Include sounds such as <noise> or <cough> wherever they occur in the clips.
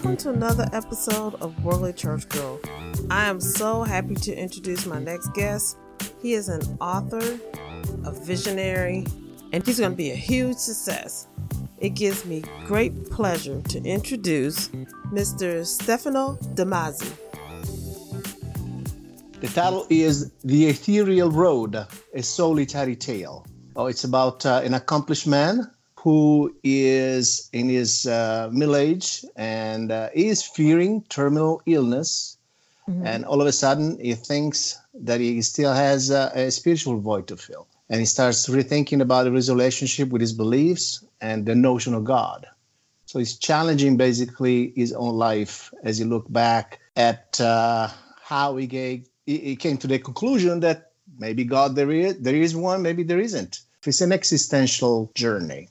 Welcome to another episode of Worldly Church Girl. I am so happy to introduce my next guest. He is an author, a visionary, and he's going to be a huge success. It gives me great pleasure to introduce Mr. Stefano Damasio. The title is The Ethereal Road, a solitary tale. Oh, it's about uh, an accomplished man who is in his uh, middle age and uh, is fearing terminal illness. Mm-hmm. And all of a sudden, he thinks that he still has a, a spiritual void to fill. And he starts rethinking about his relationship with his beliefs and the notion of God. So he's challenging basically his own life as he look back at uh, how he, gave, he, he came to the conclusion that maybe God there is, there is one, maybe there isn't. It's an existential journey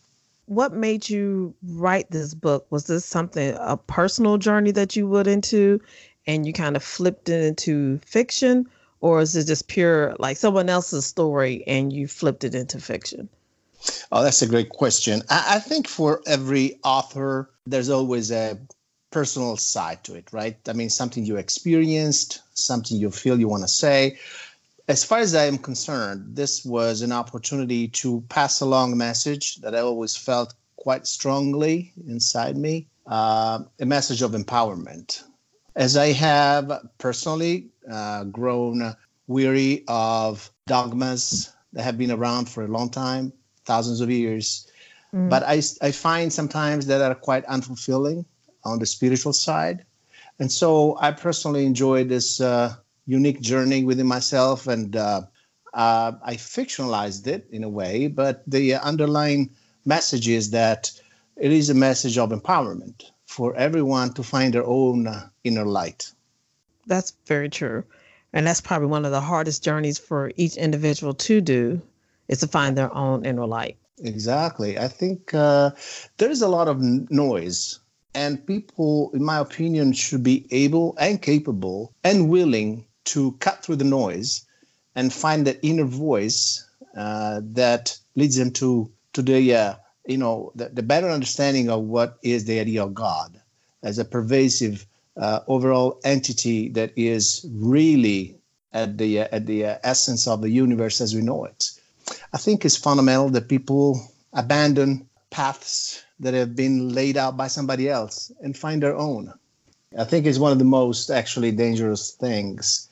what made you write this book? Was this something a personal journey that you went into and you kind of flipped it into fiction? Or is it just pure like someone else's story and you flipped it into fiction? Oh, that's a great question. I, I think for every author, there's always a personal side to it, right? I mean, something you experienced, something you feel you want to say. As far as I am concerned, this was an opportunity to pass along a message that I always felt quite strongly inside me uh, a message of empowerment. As I have personally uh, grown weary of dogmas that have been around for a long time, thousands of years, mm. but I, I find sometimes that are quite unfulfilling on the spiritual side. And so I personally enjoy this uh, unique journey within myself, and uh, uh, I fictionalized it in a way. But the underlying message is that it is a message of empowerment for everyone to find their own uh, inner light. That's very true. And that's probably one of the hardest journeys for each individual to do is to find their own inner light. Exactly. I think uh, there's a lot of noise, and people, in my opinion, should be able and capable and willing to cut through the noise and find that inner voice uh, that leads them to to the uh, you know the, the, better understanding of what is the idea of God as a pervasive uh, overall entity that is really at the uh, at the uh, essence of the universe as we know it. I think it's fundamental that people abandon paths that have been laid out by somebody else and find their own. I think it's one of the most actually dangerous things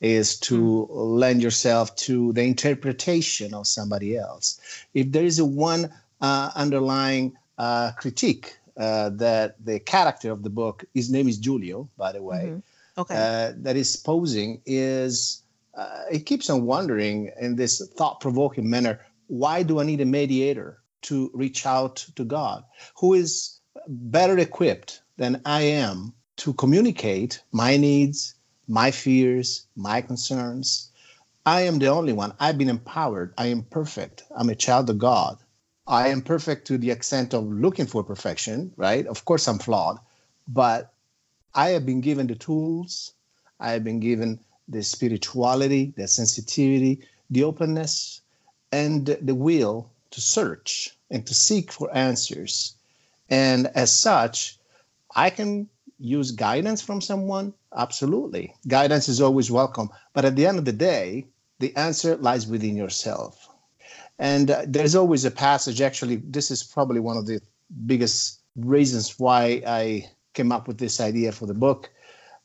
is to mm. lend yourself to the interpretation of somebody else. If there is a one uh, underlying uh, critique uh, that the character of the book, his name is Julio, by the way, mm-hmm. okay. Uh, that is posing is uh, it keeps on wondering in this thought-provoking manner, why do I need a mediator to reach out to God, who is better equipped than I am to communicate my needs, my fears, my concerns. I am the only one. I've been empowered. I am perfect. I'm a child of God. I am perfect to the extent of looking for perfection, right? Of course, I'm flawed, but I have been given the tools. I have been given the spirituality, the sensitivity, the openness, and the will to search and to seek for answers. And as such, I can use guidance from someone? Absolutely. Guidance is always welcome. But at the end of the day, the answer lies within yourself. And uh, there's always a passage, actually, this is probably one of the biggest reasons why I came up with this idea for the book.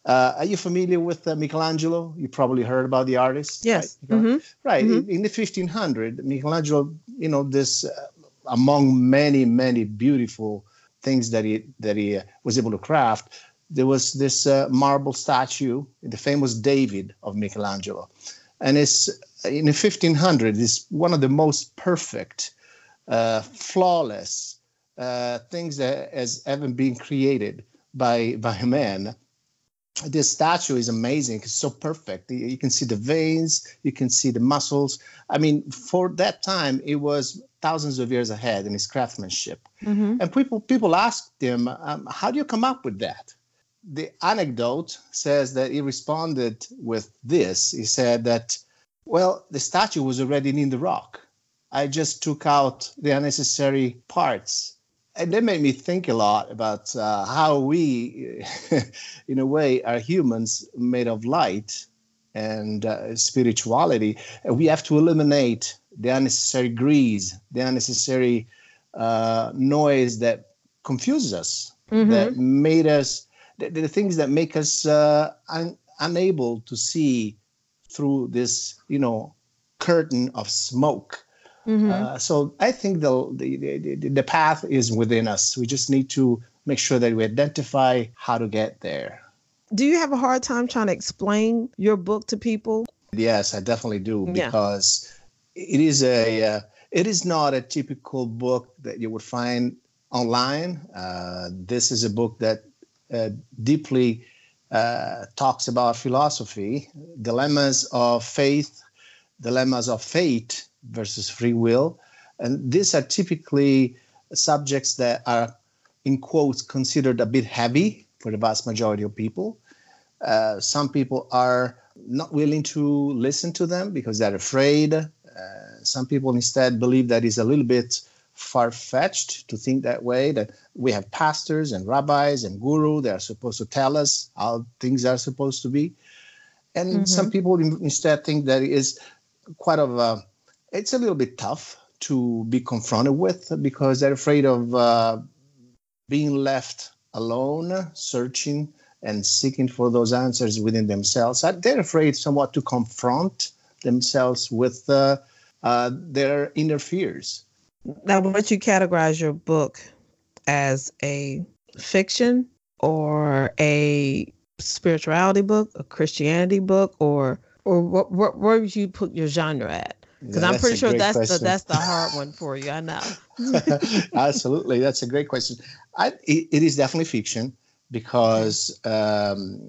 Uh, are you familiar with uh, Michelangelo? You probably heard about the artist. Yes. Right. Mm-hmm. right. Mm-hmm. In, in, the 1500, Michelangelo, you know, this uh, among many, many beautiful things that he that he uh, was able to craft, there was this uh, marble statue, the famous David of Michelangelo, and it's in the 1500. It's one of the most perfect, uh, flawless uh, things that has ever been created by by a man. This statue is amazing. It's so perfect. You can see the veins, you can see the muscles. I mean, for that time, it was thousands of years ahead in his craftsmanship. Mm-hmm. And people people asked him, um, "How do you come up with that?" The anecdote says that he responded with this. He said that, "Well, the statue was already in the rock. I just took out the unnecessary parts and that made me think a lot about uh, how we, <laughs> in a way, are humans made of light and uh, spirituality. And we have to eliminate the unnecessary grease, the unnecessary uh, noise that confuses us, mm-hmm. that made us, the, the, things that make us uh, un- unable to see through this, you know, curtain of smoke. Mm-hmm. Uh, so I think the, the, the the path is within us. We just need to make sure that we identify how to get there. Do you have a hard time trying to explain your book to people? Yes, I definitely do yeah. because it is a uh, it is not a typical book that you would find online. Uh, this is a book that deeply uh, talks about philosophy, dilemmas of faith, dilemmas of fate versus free will. And these are typically subjects that are, in quotes, considered a bit heavy for the vast majority of people. Uh, some people are not willing to listen to them because they're afraid. Uh, some people instead believe that is a little bit far fetched to think that way. That we have pastors and rabbis and guru they are supposed to tell us how things are supposed to be. And mm-hmm. some people instead think that it is quite of a it's a little bit tough to be confronted with because they're afraid of uh, being left alone, searching and seeking for those answers within themselves. They're afraid somewhat to confront themselves with uh, uh, their inner fears. Now, would you categorize your book as a fiction or a spirituality book, a Christianity book, or or what, what where would you put your genre at? Because yeah, I'm pretty sure that's question. the that's the <laughs> hard one for you. I know. <laughs> Absolutely, that's a great question. I, it, it is definitely fiction because um,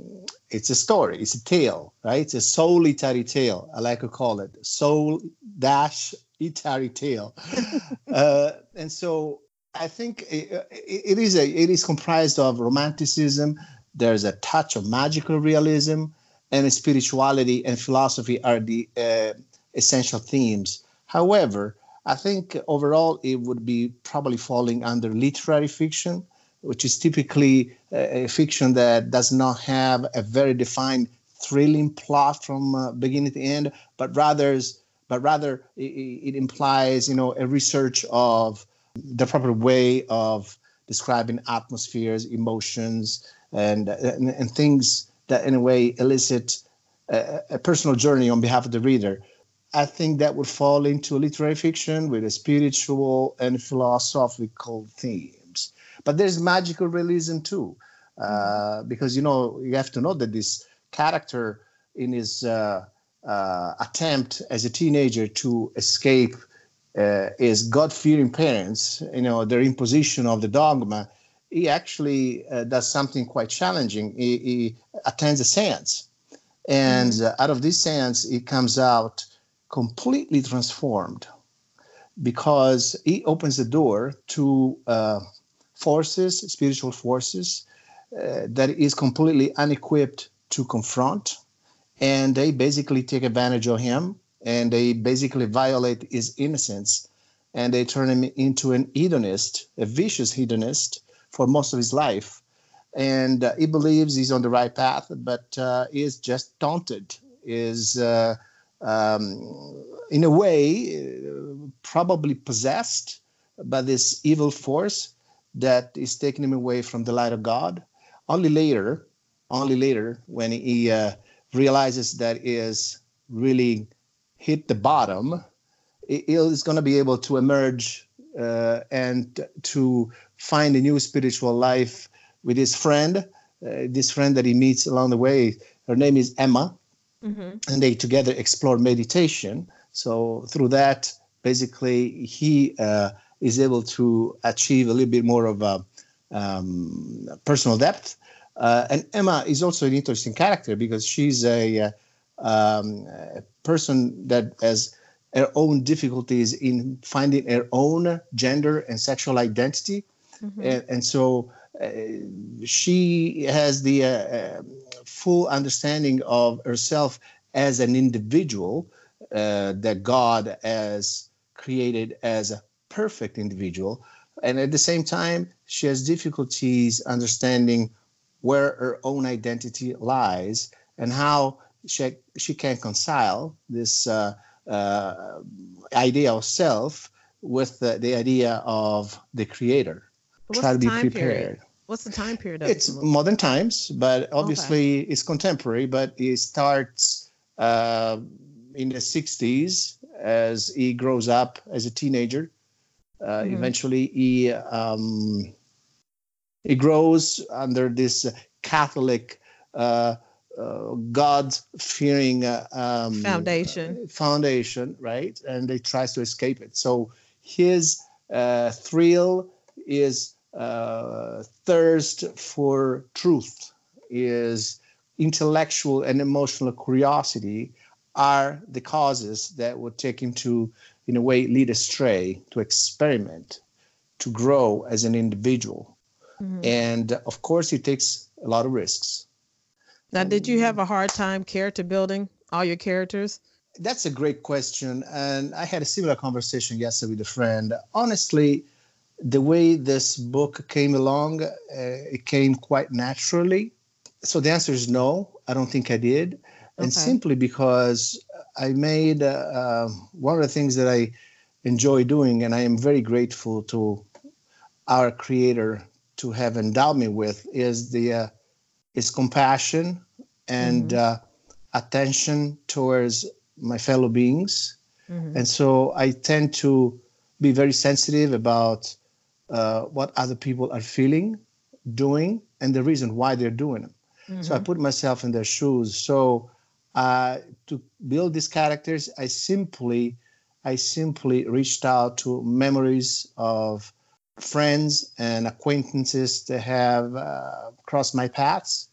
it's a story, it's a tale, right? It's a solitary tale. I like to call it soul dash itary tale, <laughs> uh, and so I think it, it is a it is comprised of romanticism. There's a touch of magical realism, and spirituality and philosophy are the uh, essential themes. However, I think overall it would be probably falling under literary fiction, which is typically a, fiction that does not have a very defined thrilling plot from uh, beginning to end, but rather but rather it, it, implies you know a research of the proper way of describing atmospheres, emotions, and and, and things that in a way elicit a, a personal journey on behalf of the reader. I think that would fall into literary fiction with a spiritual and philosophical themes. But there's magical realism too, uh, because you know you have to know that this character in his uh, uh, attempt as a teenager to escape uh, his God-fearing parents, you know, their imposition of the dogma, he actually uh, does something quite challenging. He, he attends a seance, and mm-hmm. out of this seance, he comes out completely transformed because he opens the door to uh, forces, spiritual forces, uh, that is completely unequipped to confront. And they basically take advantage of him and they basically violate his innocence and they turn him into an hedonist, a vicious hedonist for most of his life. And uh, he believes he's on the right path, but uh, is just taunted, is uh, um, in a way, uh, probably possessed by this evil force that is taking him away from the light of God. Only later, only later, when he uh, realizes that is really hit the bottom, he is going to be able to emerge uh, and to find a new spiritual life with his friend, uh, this friend that he meets along the way. Her name is Emma, mm-hmm. and they together explore meditation. So through that, basically, he uh, is able to achieve a little bit more of a um, personal depth. Uh, and Emma is also an interesting character because she's a, uh, um, a person that has her own difficulties in finding her own gender and sexual identity. Mm-hmm. And, and, so uh, she has the uh, uh, full understanding of herself as an individual uh, that God has created as a perfect individual. and at the same time, she has difficulties understanding where her own identity lies and how she, she can reconcile this uh, uh, idea of self with the, the idea of the creator. What's Try to be time prepared. period? What's the time period of It's modern times, but obviously it's contemporary. But it starts uh, in the '60s as he grows up as a teenager. Uh, Mhm. Eventually, he um, he grows under this Catholic, uh, uh, God-fearing uh, um, Foundation. foundation, right? And it tries to escape it. So his uh, thrill is uh, thirst for truth, is intellectual and emotional curiosity are the causes that would take him to, in a way, lead astray, to experiment, to grow as an individual. Mhm. And of course, he takes a lot of risks. Now, did you have a hard time character building all your characters? That's a great question. And I had a similar conversation yesterday with a friend. Honestly, the way this book came along, uh, it came quite naturally. So the answer is no, I don't think I did. And simply because I made uh, uh, one of the things that I enjoy doing, and I am very grateful to our creator to have endowed me with, is the uh, is compassion and uh, attention towards my fellow beings. Mhm. And so I tend to be very sensitive about uh, what other people are feeling, doing, and the reason why they're doing them. So I Mhm. put myself in their shoes. So uh, to build these characters, I simply, I simply reached out to memories of friends and acquaintances that have uh, crossed my paths,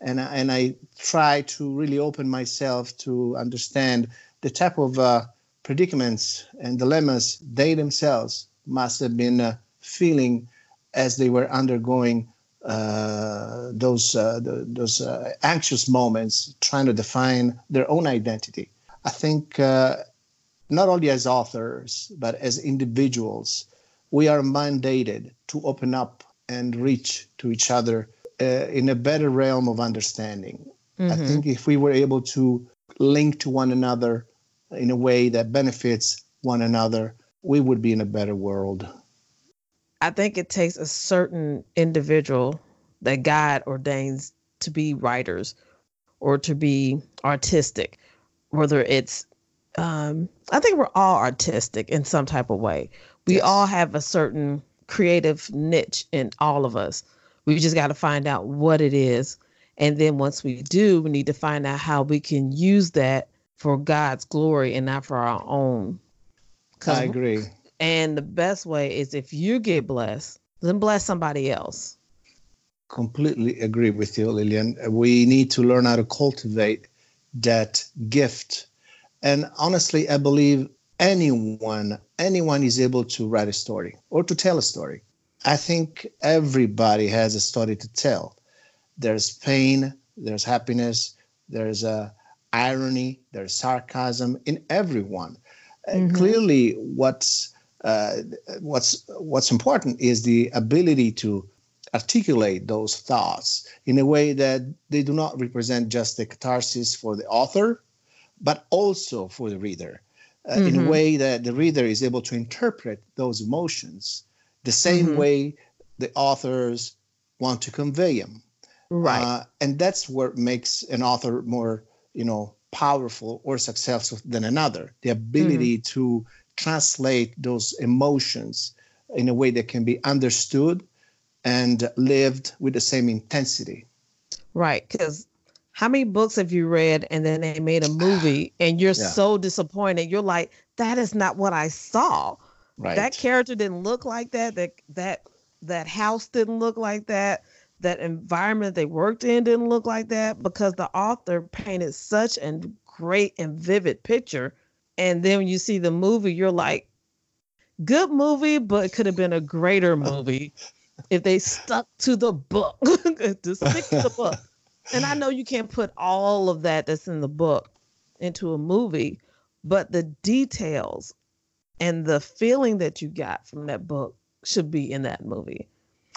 and I- and I try to really open myself to understand the type of uh, predicaments and dilemmas they themselves must have been uh, feeling as they were undergoing uh, those uh, the, those uh, anxious moments, trying to define their own identity. I think uh, not only as authors but as individuals, we are mandated to open up and reach to each other uh, in a better realm of understanding. I Mhm. think if we were able to link to one another in a way that benefits one another, we would be in a better world. I think it takes a certain individual that God ordains to be writers or to be artistic, whether it's, um, I think we're all artistic in some type of way. We Yes. all have a certain creative niche in all of us. We just got to find out what it is. And then once we do, we need to find out how we can use that for God's glory and not for our own. I agree. and the best way is if you get blessed, then bless somebody else. Completely agree with you, Lillian. We need to learn how to cultivate that gift. And honestly, I believe anyone, anyone is able to write a story or to tell a story. I think everybody has a story to tell. There's pain, there's happiness, there's uh, irony, there's sarcasm in everyone. Uh, Mhm. clearly, what's uh, what's what's important is the ability to articulate those thoughts in a way that they do not represent just the catharsis for the author, but also for the reader, uh, in a way that the reader is able to interpret those emotions the same Mhm. way the authors want to convey them. Right. Uh, and that's what makes an author more, you know, powerful or successful than another. The ability to translate those emotions in a way that can be understood and lived with the same intensity. right. Because how many books have you read and then they made a <sighs> movie and you're Yeah. so disappointed? You're like, that is not what I saw. Right. That character didn't look like that. That that that house didn't look like that. That environment they worked in didn't look like that because the author painted such a great and vivid picture. And then when you see the movie, you're like, good movie, but it could have been a greater <laughs> movie if they stuck to the book. <laughs> to stick to the book. And I know you can't put all of that that's in the book into a movie, but the details and the feeling that you got from that book should be in that movie.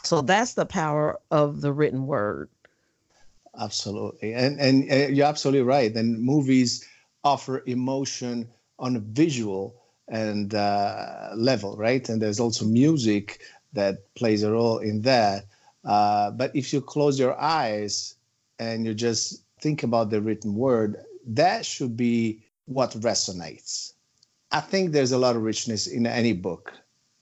So that's the power of the written word. Absolutely, and and uh, you're absolutely right. And movies offer emotion on a visual and uh, level, right? And there's also music that plays a role in that. Uh, but if you close your eyes and you just think about the written word, that should be what resonates. I think there's a lot of richness in any book.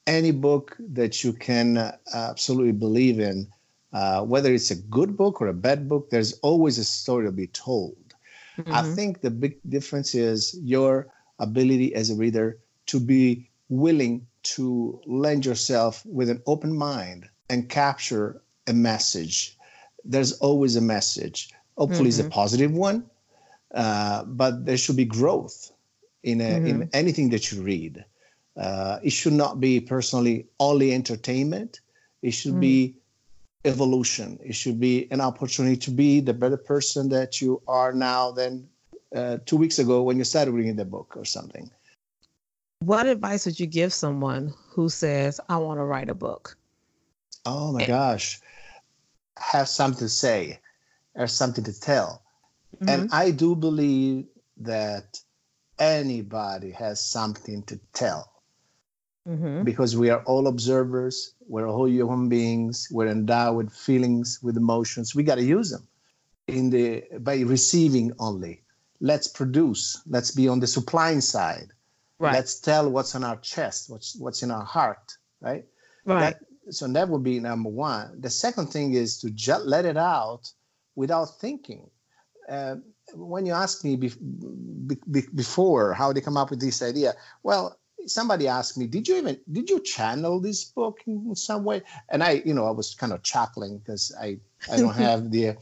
Any book that you can uh, absolutely believe in, uh, whether it's a good book or a bad book, there's always a story to be told. Mm-hmm. I think the big difference is your ability as a reader to be willing to lend yourself with an open mind and capture a message. There's always a message. Hopefully, mm-hmm. it's a mm-hmm. positive one, uh, but there should be growth in, a, mm-hmm. in anything that you read. Uh, it should not be personally only entertainment. It should mm. be evolution. It should be an opportunity to be the better person that you are now than uh, two weeks ago when you started reading the book or something. What advice would you give someone who says, I want to write a book? Oh my and- gosh. Have something to say, or something to tell. Mm-hmm. And I do believe that anybody has something to tell. Mm-hmm. Because we are all observers, we're all human beings, we're endowed with feelings, with emotions. We got to use them in the by receiving only. Let's produce. Let's be on the supplying side Right. Let's tell what's on our chest, what's what's in our heart, right? Right. That, so that would be number one. The second thing is to just let it out without thinking. Uh, when you ask me be, be, before how they come up with this idea, well, somebody asked me, "Did you even did you channel this book in some way?" And I, you know, I was kind of chuckling because I I don't <laughs> have the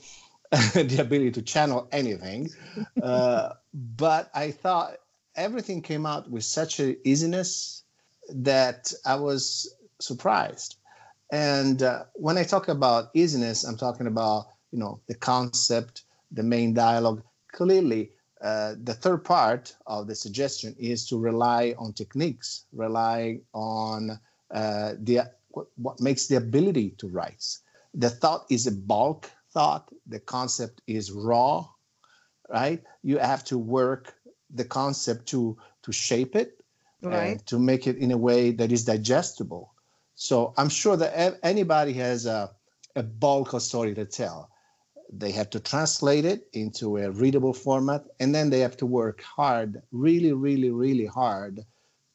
<laughs> the ability to channel anything, <laughs> uh, but I thought everything came out with such a easiness that I was surprised. And uh, when I talk about easiness, I'm talking about you know the concept, the main dialogue. Clearly, uh, the third part of the suggestion is to rely on techniques, rely on uh, the what, makes the ability to write. The thought is a bulk thought. The concept is raw, right? You have to work the concept to to shape it right. and to make it in a way that is digestible. So I'm sure that anybody has a, a bulk of story to tell. They have to translate it into a readable format, and then they have to work hard, really, really, really hard,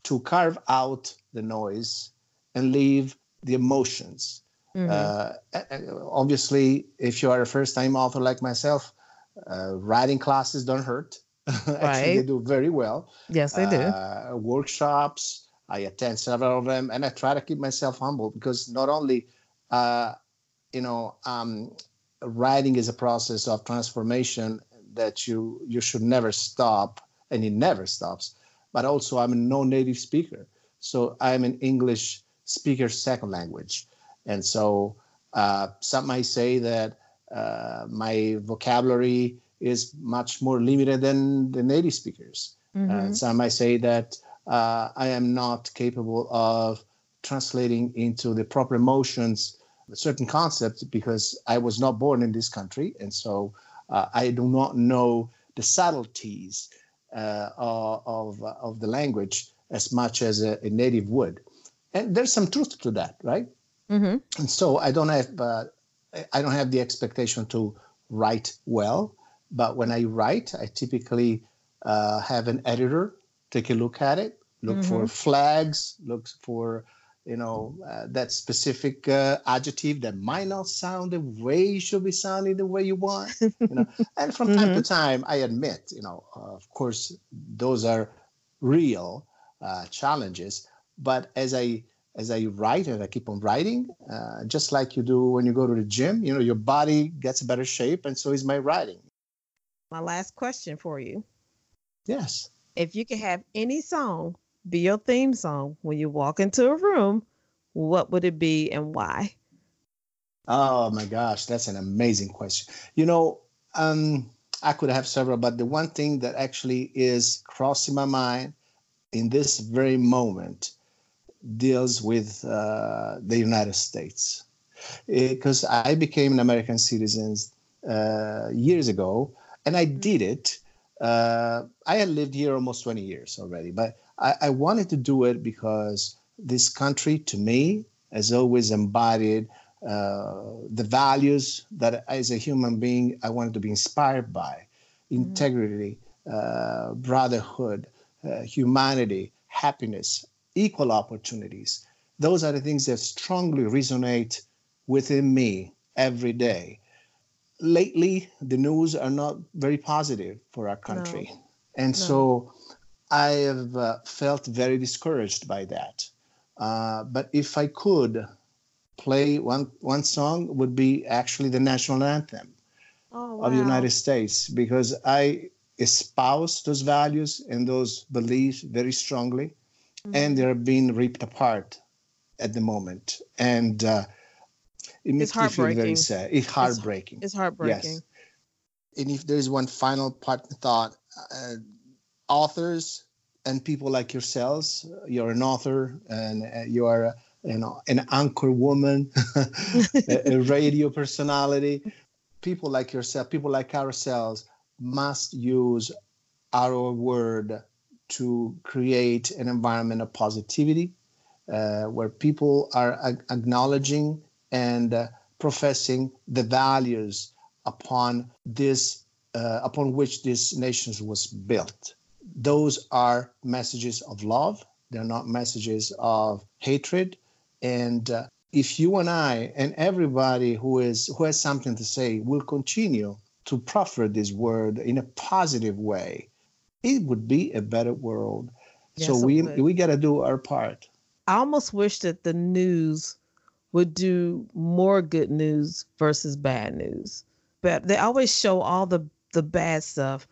to carve out the noise and leave the emotions. Mm-hmm. Uh, obviously, if you are a first-time author like myself, uh, writing classes don't hurt. <laughs> Actually, right. they do very well. Yes, they do. Uh, workshops, I attend several of them, and I try to keep myself humble because not only, uh, you know, um, writing is a process of transformation that you you should never stop, and it never stops. But also, I'm a non-native speaker, so I'm an English speaker second language, and so uh, some might say that uh, my vocabulary is much more limited than the native speakers. Mm-hmm. And some might say that uh, I am not capable of translating into the proper emotions certain concepts because I was not born in this country. And so uh, I do not know the subtleties uh, of, of the language as much as a, a, native would. And there's some truth to that, right? Mm-hmm. And so I don't have, uh, I don't have the expectation to write well. But when I write, I typically uh, have an editor take a look at it, look mm-hmm. for flags, look for you know uh, that specific uh, adjective that might not sound the way it should be sounding the way you want. You know, <laughs> and from mm-hmm. time to mm-hmm. time, I admit, you know, uh, of course, those are real uh, challenges. But as I as I write and I keep on writing, uh, just like you do when you go to the gym, you know, your body gets a better shape, and so is my writing my last question for you. Yes. If you could have any song be your theme song when you walk into a room, what would it be and why? Oh my gosh, that's an amazing question. You know, um, I could have several, but the one thing that actually is crossing my mind in this very moment deals with uh, the United States. Because I became an American citizen uh, years ago, and I did it. Uh, I had lived here almost 20 years already, but I, I wanted to do it because this country, to me, has always embodied uh, the values that as a human being I wanted to be inspired by mm-hmm. integrity, uh, brotherhood, uh, humanity, happiness, equal opportunities. Those are the things that strongly resonate within me every day. Lately, the news are not very positive for our country. No. And no. so I have uh, felt very discouraged by that. Uh, but if I could play one one song, would be actually the national anthem oh, wow. of the United States because I espouse those values and those beliefs very strongly, mm-hmm. and they're being ripped apart at the moment, and uh, it makes me feel very sad. It's heartbreaking. It's, it's heartbreaking. Yes. And if there's one final part thought, uh, authors and people like yourselves, you're an author and uh, you are you know an anchor woman, <laughs> a, a radio personality. People like yourself, people like ourselves, must use our word to create an environment of positivity uh, where people are ag- acknowledging and uh, professing the values upon this uh, upon which this nation was built. Those are messages of love. They're not messages of hatred. And uh, if you and i and everybody who is who has something to say will continue to proffer this word in a positive way it would be a better world. Yes, so we we got to do our part. I almost wish that the news would do more good news versus bad news. But they always show all the the bad stuff,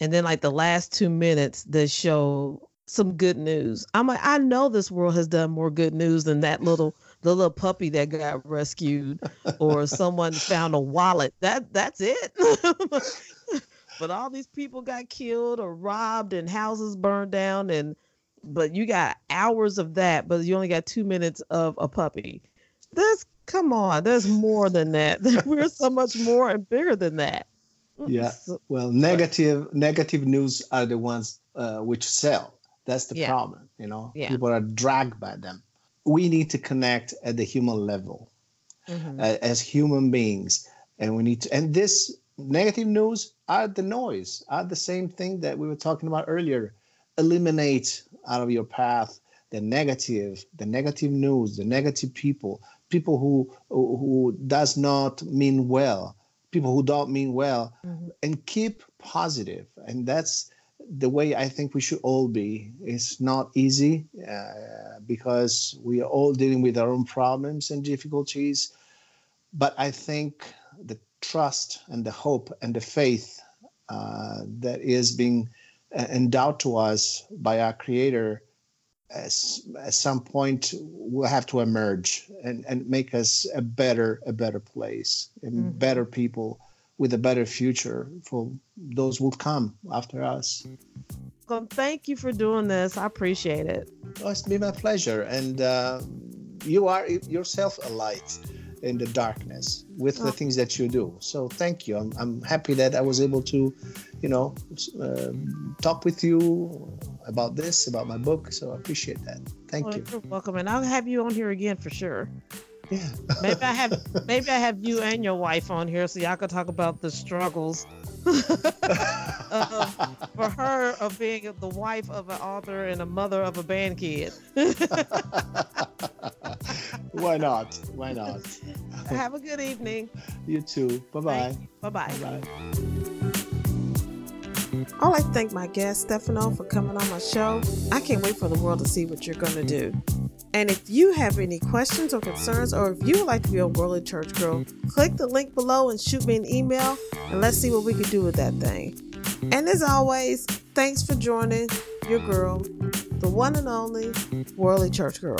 and then like the last two minutes they show some good news. I'm like, I know this world has done more good news than that little the little puppy that got rescued or <laughs> someone found a wallet. That that's it. <laughs> but all these people got killed or robbed and houses burned down and but you got hours of that, but you only got two minutes of a puppy there's come on, there's more than that. <laughs> We're so much more and bigger than that. Yeah. Well, negative negative news are the ones uh, which sell. That's the yeah. problem. You know, yeah. people are dragged by them. We need to connect at the human level mm-hmm. uh, as human beings, and we need to. And this negative news are the noise, are the same thing that we were talking about earlier. Eliminate out of your path the negative, the negative news, the negative people, people who who does not mean well people who don't mean well mm-hmm. and keep positive. And that's the way i think we should all be. It's not easy uh, because we are all dealing with our own problems and difficulties. But i think the trust and the hope and the faith uh, that is being uh, endowed to us by our creator at some point will have to emerge and, and make us a better a better place and mm-hmm. better people with a better future for those who come after us. Well, thank you for doing this. I appreciate it. Oh, it's been my pleasure. And uh, you are yourself a light in the darkness with oh. the things that you do. So thank you. I'm, I'm happy that I was able to, you know, uh, talk with you about this, about my book. So I appreciate that. Thank well, you. You're welcome, and I'll have you on here again for sure. Yeah. maybe I have <laughs> maybe I have you and your wife on here so y'all can talk about the struggles <laughs> uh, for her of being the wife of an author and a mother of a band kid. <laughs> Why not? Why not? Have a good evening. You too. Bye-bye. Bye-bye. Bye-bye. I'd like to thank my guest, Stefano, for coming on my show. I can't wait for the world to see what you're going to do. And if you have any questions or concerns, or if you would like to be a Worldly Church Girl, click the link below and shoot me an email, and let's see what we can do with that thing. And as always, thanks for joining your girl, the one and only Worldly Church Girl.